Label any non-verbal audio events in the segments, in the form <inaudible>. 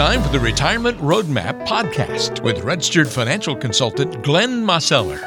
time for the Retirement Roadmap podcast with registered financial consultant Glenn Mosseller.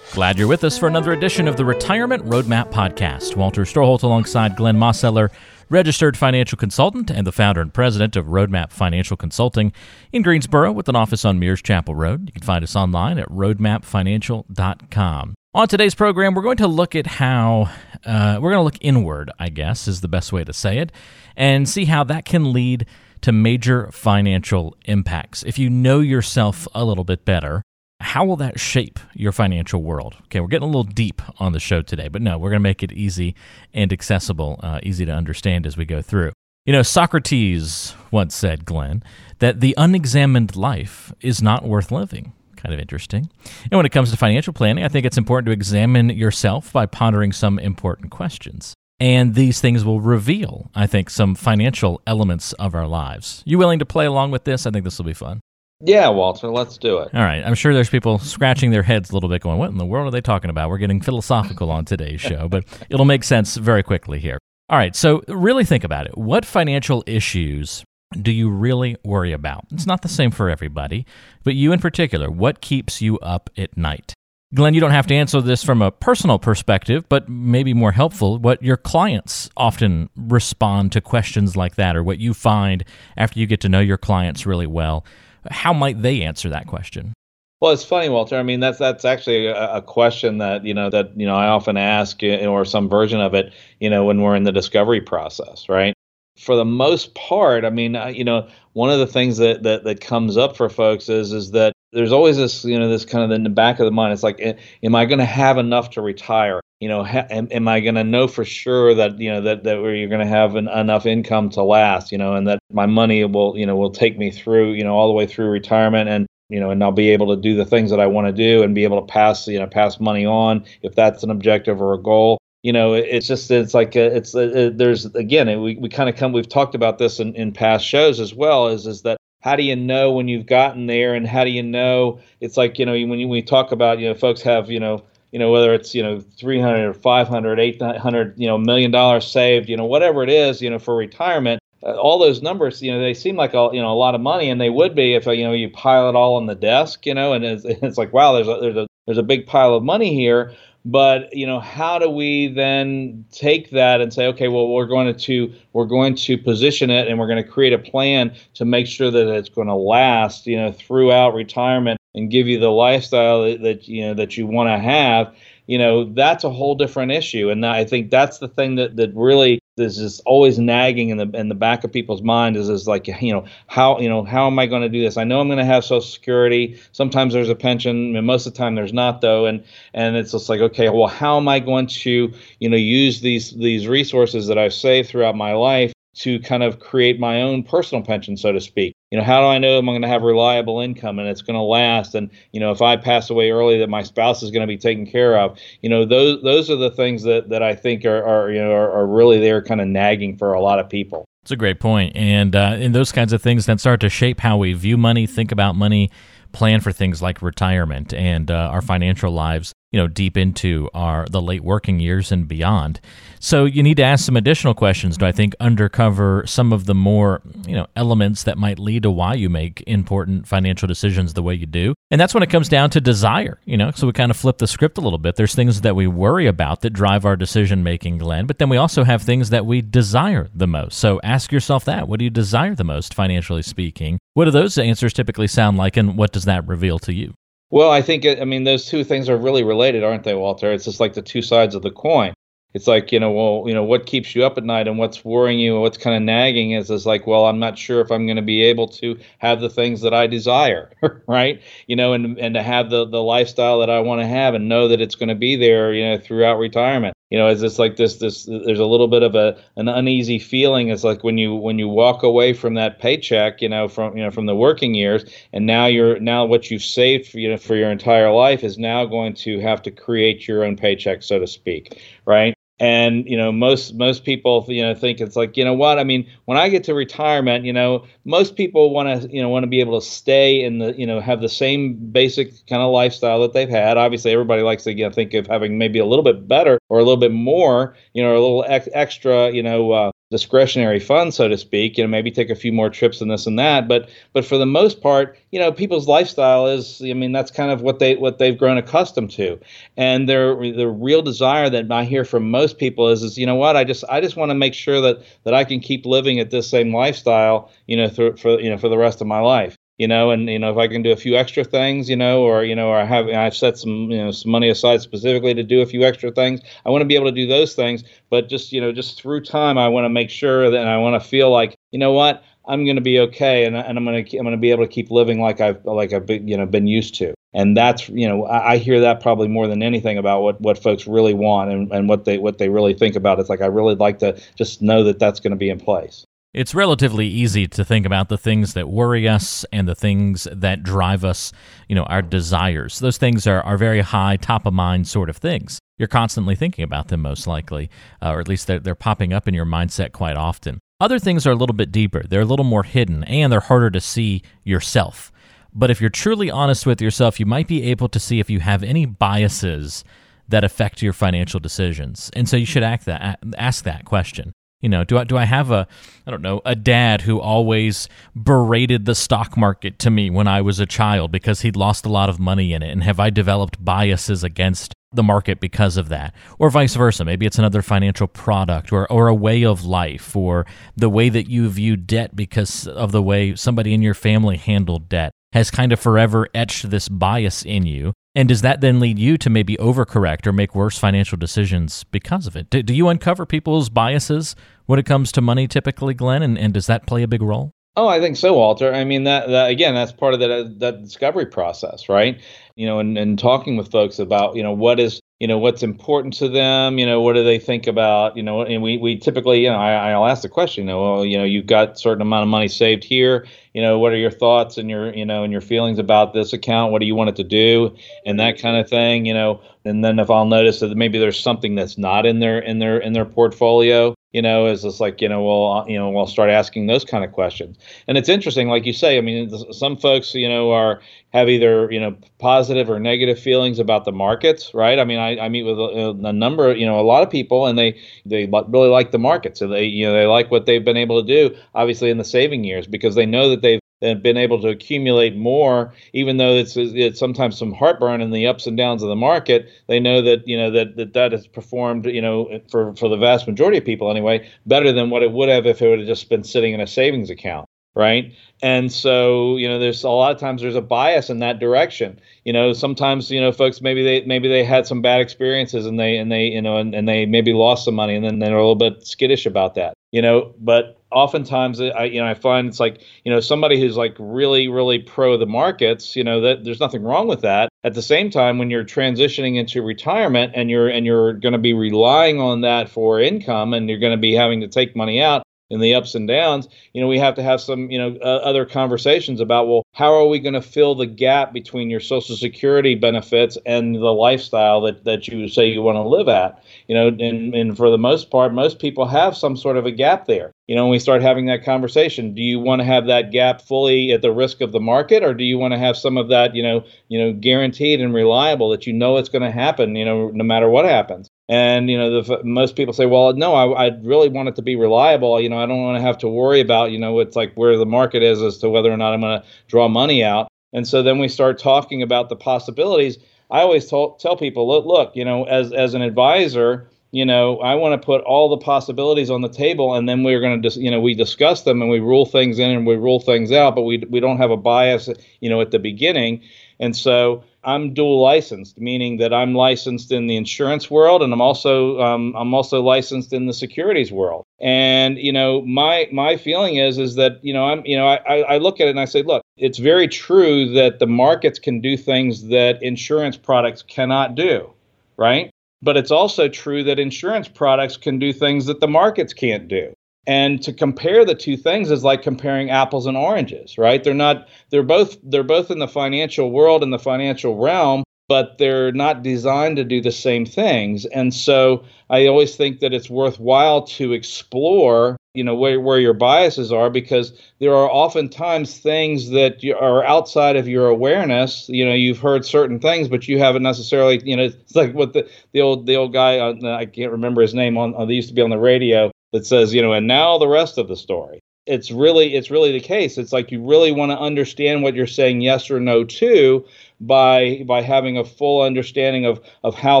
Glad you're with us for another edition of the Retirement Roadmap podcast. Walter Storholt alongside Glenn Mosseller, registered financial consultant and the founder and president of Roadmap Financial Consulting in Greensboro with an office on Mears Chapel Road. You can find us online at roadmapfinancial.com. On today's program, we're going to look at how, uh, we're going to look inward, I guess is the best way to say it, and see how that can lead to major financial impacts. If you know yourself a little bit better, how will that shape your financial world? Okay, we're getting a little deep on the show today, but no, we're going to make it easy and accessible, uh, easy to understand as we go through. You know, Socrates once said, Glenn, that the unexamined life is not worth living. Kind of interesting. And when it comes to financial planning, I think it's important to examine yourself by pondering some important questions. And these things will reveal, I think, some financial elements of our lives. You willing to play along with this? I think this will be fun. Yeah, Walter, let's do it. All right. I'm sure there's people scratching their heads a little bit going, what in the world are they talking about? We're getting philosophical on today's <laughs> show, but it'll make sense very quickly here. All right. So, really think about it. What financial issues do you really worry about? It's not the same for everybody, but you in particular, what keeps you up at night? Glenn, you don't have to answer this from a personal perspective, but maybe more helpful, what your clients often respond to questions like that, or what you find after you get to know your clients really well. How might they answer that question? Well, it's funny, Walter. I mean, that's that's actually a, a, question that you know that you know I often ask, eh, eh, or some version of it, you know, when we're in the discovery process, right? For the most part, I mean, you know, one of the things that that that comes up for folks is is that there's always this you know this kind of in the back of the mind it's like am i going to have enough to retire? You know ha- am, am, i going to know for sure that you know that that you're going to have an, enough income to last you know and that my money will you know will take me through you know all the way through retirement and you know and i'll be able to do the things that i want to do and be able to pass you know pass money on if that's an objective or a goal. You know it's just it's like a, it's a, there's again we, we kind of come we've talked about this in, in past shows as well is is that how do you know when you've gotten there and how do you know it's like you know when you, we talk about you know folks have you know you know whether it's you know 300 or 500 800 you know million dollars saved you know whatever it is you know for retirement uh, all those numbers you know they seem like a you know a lot of money and they would be if uh, you know you pile it all on the desk you know and it's, it's like wow there's a, there's a there's a big pile of money here but you know how do we then take that and say okay well we're going to we're going to position it and we're going to create a plan to make sure that it's going to last you know throughout retirement and give you the lifestyle that, that you know that you want to have you know that's a whole different issue and i think that's the thing that that really is just always nagging in the in the back of people's mind is is like you know how you know how am I going to do this? I know I'm going to have Social Security. Sometimes there's a pension, and most of the time there's not though. And and it's just like okay, well, how am I going to you know use these these resources that I've saved throughout my life to kind of create my own personal pension, so to speak. You know, how do I know I'm going to have reliable income and it's going to last? And you know, if I pass away early, that my spouse is going to be taken care of. You know, those those are the things that that I think are, are you know are, are really there, kind of nagging for a lot of people. It's a great point, and uh, and those kinds of things that start to shape how we view money, think about money, plan for things like retirement and uh, our financial lives you know deep into our the late working years and beyond. So you need to ask some additional questions. To i think undercover some of the more you know elements that might lead to why you make important financial decisions the way you do? And that's when it comes down to desire you know? So we kind of flip the script a little bit. There's things that we worry about that drive our decision making glenn but then we also have things that we desire the most. So ask yourself that. What do you desire the most financially speaking? What do those answers typically sound like and what does that reveal to you well, I think uh, I mean those two things are really related, aren't they, Walter? It's just like the two sides of the coin. It's like you know, well, you know, what keeps you up at night and what's worrying you, what's kind of nagging is is like, well, I'm not sure if I'm going to be able to have the things that I desire, <laughs> right? You know, and and to have the the lifestyle that I want to have and know that it's going to be there, you know, throughout retirement you know, is this like this this there's a little bit of a an uneasy feeling. It's like when you when you walk away from that paycheck, you know, from you know from the working years, and now you're now what you've saved for you know for your entire life is now going to have to create your own paycheck, so to speak, right? And you know most most people you know think it's like you know what? I mean when i get to retirement you know most people want to you know want to be able to stay in the you know have the same basic kind of lifestyle that they've had. Obviously everybody likes to you know, think of having maybe a little bit better or a little bit more you know a little ex- extra you know uh, discretionary fund, so to speak. You know, maybe take a few more trips and this and that. But but for the most part, you know, people's lifestyle is. I mean, that's kind of what they what they've grown accustomed to, and their the real desire that I hear from most people is is you know what I just I just want to make sure that that I can keep living at this same lifestyle. You know, through, for you know for the rest of my life you know, and you know if I can do a few extra things, you know, or you know, or I have I've set some you know some money aside specifically to do a few extra things. I want to be able to do those things, but just you know, just through time, I want to make sure that I want to feel like you know what I'm going to be okay, and, and I'm going to I'm going to be able to keep living like I've like I've been, you know been used to. And that's you know I, I hear that probably more than anything about what, what folks really want and, and what they what they really think about. It's like I really like to just know that that's going to be in place. It's relatively easy to think about the things that worry us and the things that drive us, you know, our desires. Those things are, are very high, top of mind sort of things. You're constantly thinking about them, most likely, uh, or at least they're, they're popping up in your mindset quite often. Other things are a little bit deeper, they're a little more hidden, and they're harder to see yourself. But if you're truly honest with yourself, you might be able to see if you have any biases that affect your financial decisions. And so you should ask that, ask that question. You know, do I do I have a I don't know, a dad who always berated the stock market to me when I was a child because he'd lost a lot of money in it and have I developed biases against the market because of that? Or vice versa, maybe it's another financial product or or a way of life or the way that you view debt because of the way somebody in your family handled debt has kind of forever etched this bias in you and does that then lead you to maybe overcorrect or make worse financial decisions because of it? Do, do you uncover people's biases when it comes to money typically, Glenn? And, and does that play a big role? Oh, I think so, Walter. I mean that, that again, that's part of that that discovery process, right? You know, and, and talking with folks about, you know, what is you know what's important to them you know what do they think about you know and we, we typically you know I, i'll ask the question you know well you know you've got certain amount of money saved here you know what are your thoughts and your you know and your feelings about this account what do you want it to do and that kind of thing you know and then if i'll notice that maybe there's something that's not in their in their in their portfolio you know, is just like, you know, well, uh, you know, we'll start asking those kind of questions. And it's interesting, like you say, I mean, some folks, you know, are have either, you know, positive or negative feelings about the markets, right? I mean, I, I meet with a, a number, you know, a lot of people and they, they really like the market. So they, you know, they like what they've been able to do, obviously in the saving years, because they know that and been able to accumulate more, even though it's, it's sometimes some heartburn in the ups and downs of the market. They know that you know that that, that has performed, you know, for for the vast majority of people anyway, better than what it would have if it would have just been sitting in a savings account right? And so you know there's a lot of times there's a bias in that direction. You know sometimes you know folks maybe they maybe they had some bad experiences and they and they you know and, and they maybe lost some money and then they're a little bit skittish about that you know? But oftentimes I you know I find it's like you know somebody who's like really really pro the markets you know that there's nothing wrong with that. At the same time when you're transitioning into retirement and you're and you're going to be relying on that for income and you're going to be having to take money out in the ups and downs, you know, we have to have some, you know, uh, other conversations about, well, how are we going to fill the gap between your Social Security benefits and the lifestyle that, that you say you want to live at? You know, and, and for the most part, most people have some sort of a gap there. You know, when we start having that conversation, do you want to have that gap fully at the risk of the market, or do you want to have some of that, you know, you know, guaranteed and reliable that you know it's going to happen, you know, no matter what happens? And you know, the, most people say, "Well, no, I, I really want it to be reliable. You know, I don't want to have to worry about, you know, it's like where the market is as to whether or not I'm going to draw money out." And so then we start talking about the possibilities. I always tell, tell people, look, look, you know, as as an advisor, you know, I want to put all the possibilities on the table, and then we're going to, dis- you know, we discuss them and we rule things in and we rule things out, but we we don't have a bias, you know, at the beginning. And so I'm dual licensed, meaning that I'm licensed in the insurance world and I'm also um, I'm also licensed in the securities world. And you know, my my feeling is is that you know I'm you know I, I look at it and I say, look, it's very true that the markets can do things that insurance products cannot do, right? But it's also true that insurance products can do things that the markets can't do. And to compare the two things is like comparing apples and oranges, right? They're not they're both they're both in the financial world in the financial realm, but they're not designed to do the same things. And so I always think that it's worthwhile to explore, you know, where, where your biases are because there are oftentimes things that are outside of your awareness. You know, you've heard certain things, but you haven't necessarily, you know, it's like what the, the old the old guy, uh, I can't remember his name on, uh, they used to be on the radio that says, you know, and now the rest of the story. It's really it's really the case. It's like you really want to understand what you're saying yes or no to by by having a full understanding of of how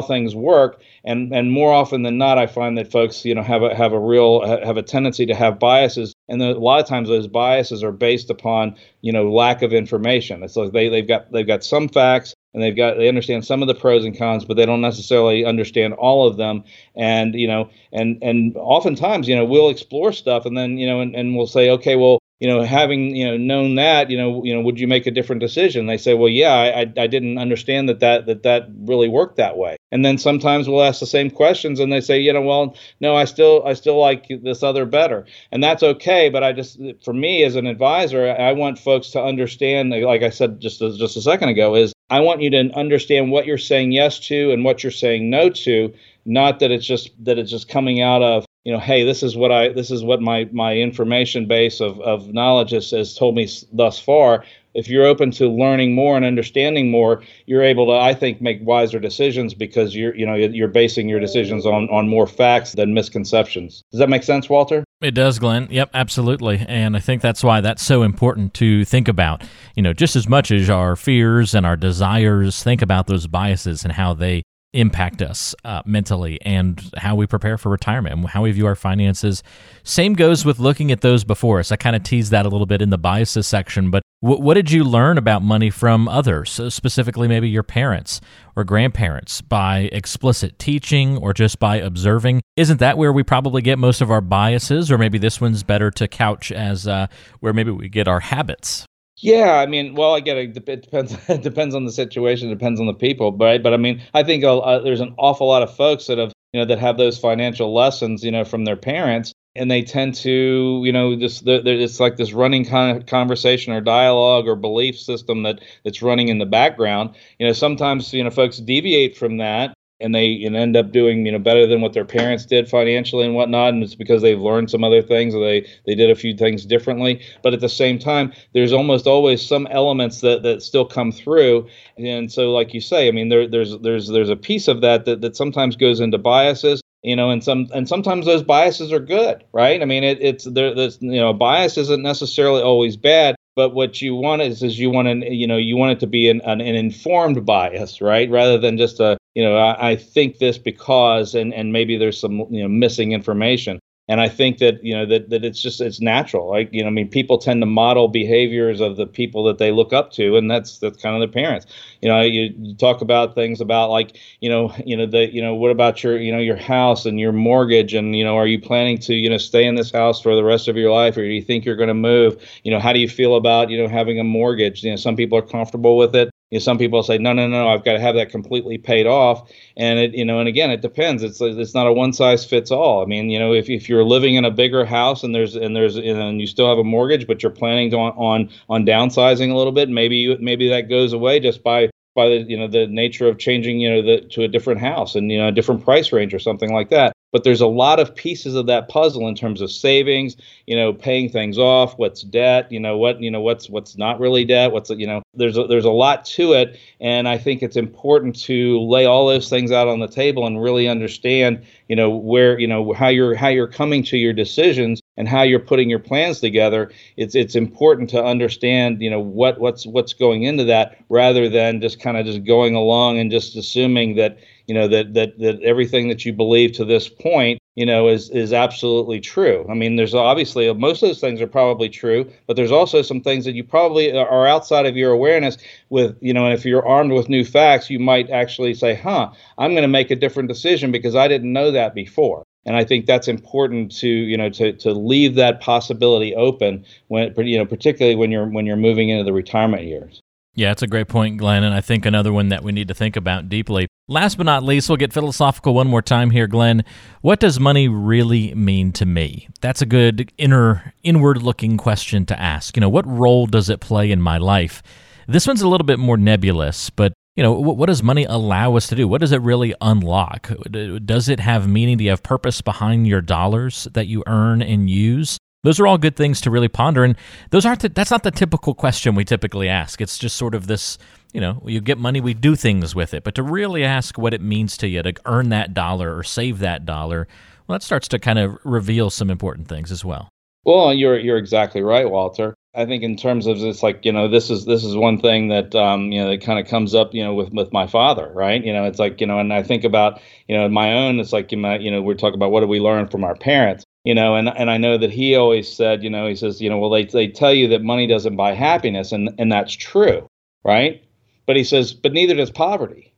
things work and and more often than not i find that folks you know have a have a real have a tendency to have biases and a lot of times those biases are based upon you know lack of information it's like they they've got they've got some facts and they've got they understand some of the pros and cons but they don't necessarily understand all of them and you know and and oftentimes you know we'll explore stuff and then you know and, and we'll say okay well you know, having you know known that, you know, you know, would you make a different decision? They say, well, yeah, I, I didn't understand that that that that really worked that way. And then sometimes we'll ask the same questions, and they say, you know, well, no, I still I still like this other better, and that's okay. But I just, for me as an advisor, I want folks to understand, like I said just just a second ago, is I want you to understand what you're saying yes to and what you're saying no to, not that it's just that it's just coming out of you know, hey, this is what I this is what my my information base of of knowledge has, has told me thus far. If you're open to learning more and understanding more, you're able to, I think, make wiser decisions because you're you know you're basing your decisions on on more facts than misconceptions. Does that make sense, Walter? It does, Glenn. Yep, absolutely. And I think that's why that's so important to think about. You know, just as much as our fears and our desires, think about those biases and how they impact us uh, mentally and how we prepare for retirement and how we view our finances. Same goes with looking at those before us. I kind of teased that a little bit in the biases section, but w- what did you learn about money from others, so specifically maybe your parents or grandparents, by explicit teaching or just by observing? Isn't that where we probably get most of our biases, or maybe this one's better to couch as uh, where maybe we get our habits? Yeah, I mean, well, I get it. It depends. <laughs> It depends on the situation. It depends on the people, but but I mean, I think uh, there's an awful lot of folks that have you know that have those financial lessons, you know, from their parents, and they tend to, you know, this it's like this running kind of conversation or dialogue or belief system that that's running in the background. You know, sometimes you know folks deviate from that and they and end up doing you know better than what their parents did financially and whatnot and it's because they've learned some other things or they they did a few things differently. But at the same time there's almost always some elements that that still come through. And so like you say i mean there there's there's there's a piece of that that, that sometimes goes into biases you know and some and sometimes those biases are good right? I mean it, it's there you know bias isn't necessarily always bad but what you want is is you want to you know you want it to be an, an, an informed bias right? Rather than just a you know I, I, think this because and and maybe there's some you know missing information and I think that you know that that it's just it's natural. Like you know, I mean, people tend to model behaviors of the people that they look up to, and that's that's kind of their parents. You know, you, you talk about things about like you know, you know the you know what about your you know your house and your mortgage, and you know, are you planning to you know stay in this house for the rest of your life, or do you think you're going to move? You know, how do you feel about you know having a mortgage? You know, some people are comfortable with it you know, some people say, no, no, no, I've got to have that completely paid off. And it, you know, and again, it depends. It's it's not a one size fits all. I mean, you know, if, if you're living in a bigger house and there's and there's and you still have a mortgage, but you're planning on on, on downsizing a little bit, maybe you, maybe that goes away just by by the you know the nature of changing you know the to a different house and you know a different price range or something like that but there's a lot of pieces of that puzzle in terms of savings you know paying things off what's debt you know what you know what's what's not really debt what's you know there's a, there's a lot to it. And i think it's important to lay all those things out on the table and really understand you know where you know how you're how you're coming to your decisions and how you're putting your plans together. It's it's important to understand you know what what's what's going into that rather than just kind of just going along and just assuming that you know that that that everything that you believe to this point you know is is absolutely true i mean there's obviously most of those things are probably true but there's also some things that you probably are outside of your awareness with you know and if you're armed with new facts you might actually say huh i'm going to make a different decision because i didn't know that before and I think that's important to you know to to leave that possibility open when you know particularly when you're when you're moving into the retirement years. Yeah, it's a great point, Glenn, and I think another one that we need to think about deeply. Last but not least, we'll get philosophical one more time here, Glenn. What does money really mean to me? That's a good inner inward-looking question to ask. You know, what role does it play in my life? This one's a little bit more nebulous, but you know, what does money allow us to do? What does it really unlock? Does it have meaning? Do you have purpose behind your dollars that you earn and use? Those are all good things to really ponder, and those aren't. The, that's not the typical question we typically ask. It's just sort of this, you know, you get money, we do things with it. But to really ask what it means to you to earn that dollar or save that dollar, well, that starts to kind of reveal some important things as well. Well, you're you're exactly right, Walter. I think in terms of this, like you know, this is this is one thing that um, you know that kind of comes up, you know, with with my father, right? You know, it's like you know, and I think about you know my own. It's like you know, we're talking about what do we learn from our parents, you know, and and I know that he always said, you know, he says, you know, well they they tell you that money doesn't buy happiness, and and that's true, right? But he says, but neither does poverty,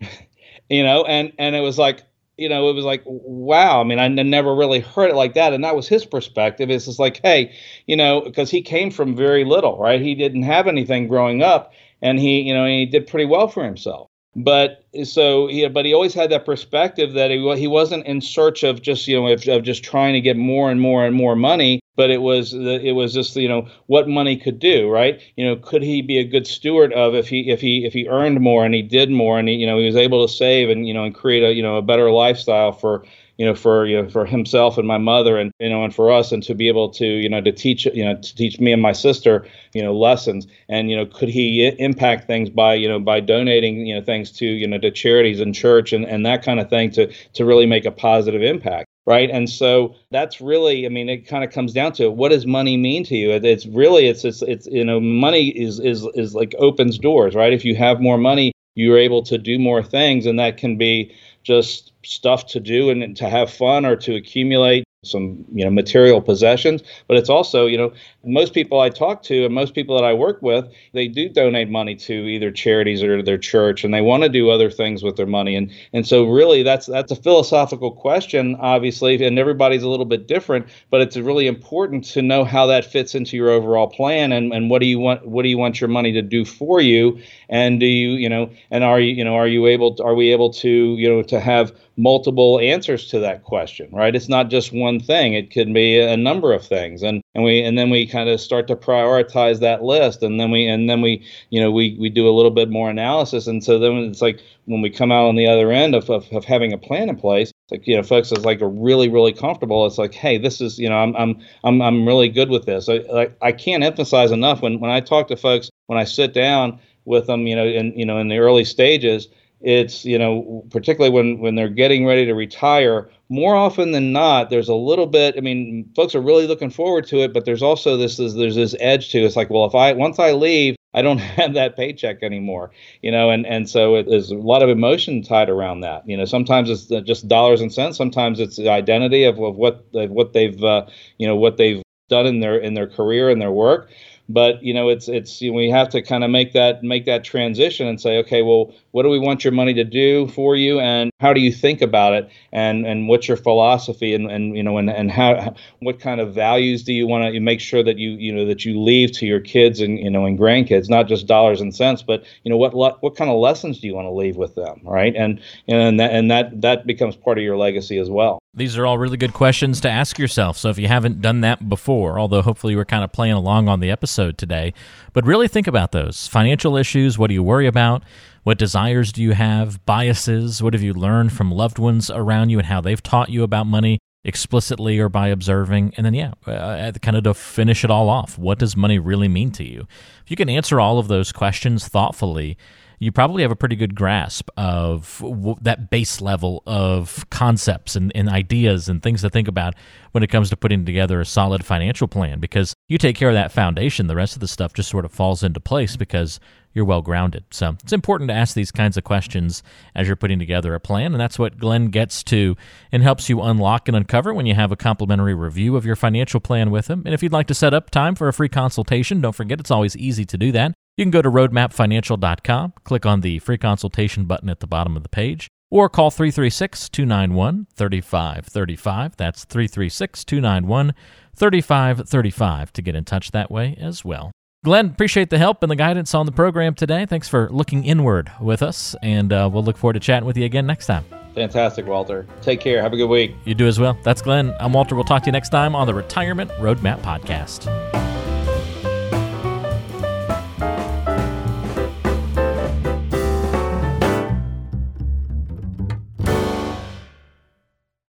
<laughs> you know, and and it was like you know, it was like, wow. I mean, I n- never really heard it like that. And that was his perspective. It's just like, hey, you know, because he came from very little, right? He didn't have anything growing up and he, you know, he did pretty well for himself. But so he, but he always had that perspective that he, he wasn't in search of just, you know, of, of just trying to get more and more and more money but it was it was just you know what money could do right? You know could he be a good steward of if he if he if he earned more and he did more and he you know he was able to save and you know and create a you know a better lifestyle for you know for you know for himself and my mother and you know and for us and to be able to you know to teach you know to teach me and my sister you know lessons and you know could he impact things by you know by donating you know things to you know to charities and church and and that kind of thing to to really make a positive impact right and so that's really i mean it kind of comes down to what does money mean to you it's really it's it's, it's you know money is is is like opens doors right if you have more money you're able to do more things and that can be just stuff to do and to have fun or to accumulate some you know material possessions but it's also you know most people i talk to and most people that i work with they do donate money to either charities or their church and they want to do other things with their money and and so really that's that's a philosophical question obviously and everybody's a little bit different but it's really important to know how that fits into your overall plan and and what do you want what do you want your money to do for you and do you you know and are you you know are you able to, are we able to you know to have multiple answers to that question right? It's not just one thing. It could be a number of things. And and we and then we kind of start to prioritize that list. And then we and then we you know we we do a little bit more analysis. And so then it's like when we come out on the other end of, of, of having a plan in place like you know folks is like are really really comfortable. It's like hey this is you know i'm i'm i'm, I'm really good with this. I, like I can't emphasize enough when when i talk to folks when i sit down with them you know in you know in the early stages it's you know particularly when when they're getting ready to retire more often than not there's a little bit i mean folks are really looking forward to it but there's also this is there's this edge to it. it's like well if i once i leave i don't <laughs> have that paycheck anymore you know and and so it, there's a lot of emotion tied around that. You know sometimes it's just dollars and cents. Sometimes it's the identity of, of what of what they've uh, you know what they've done in their in their career and their work but you know it's it's you know, we have to kind of make that make that transition and say okay well what do we want your money to do for you and how do you think about it? And and what's your philosophy? And and you know and and how what kind of values do you want to make sure that you you know that you leave to your kids and you know and grandkids not just dollars and cents but you know what what kind of lessons do you want to leave with them right? And and that and that that becomes part of your legacy as well. These are all really good questions to ask yourself. So if you haven't done that before, although hopefully we're kind of playing along on the episode today, but really think about those financial issues. What do you worry about? What desires do you have? Biases? What have you learned from loved ones around you and how they've taught you about money explicitly or by observing? And then, yeah, uh, kind of to finish it all off, what does money really mean to you? If you can answer all of those questions thoughtfully, you probably have a pretty good grasp of w- that base level of concepts and, and ideas and things to think about when it comes to putting together a solid financial plan because you take care of that foundation the rest of the stuff just sort of falls into place because you're well grounded. So it's important to ask these kinds of questions as you're putting together a plan. And that's what Glenn gets to and helps you unlock and uncover when you have a complimentary review of your financial plan with him. And if you'd like to set up time for a free consultation, don't forget it's always easy to do that. You can go to roadmapfinancial.com, click on the free consultation button at the bottom of the page, or call 336 291 3535. That's 336 291 3535 to get in touch that way as well. Glenn, appreciate the help and the guidance on the program today. Thanks for looking inward with us, and uh, we'll look forward to chatting with you again next time. Fantastic, Walter. Take care. Have a good week. You do as well. That's Glenn. I'm Walter. We'll talk to you next time on the Retirement Roadmap Podcast.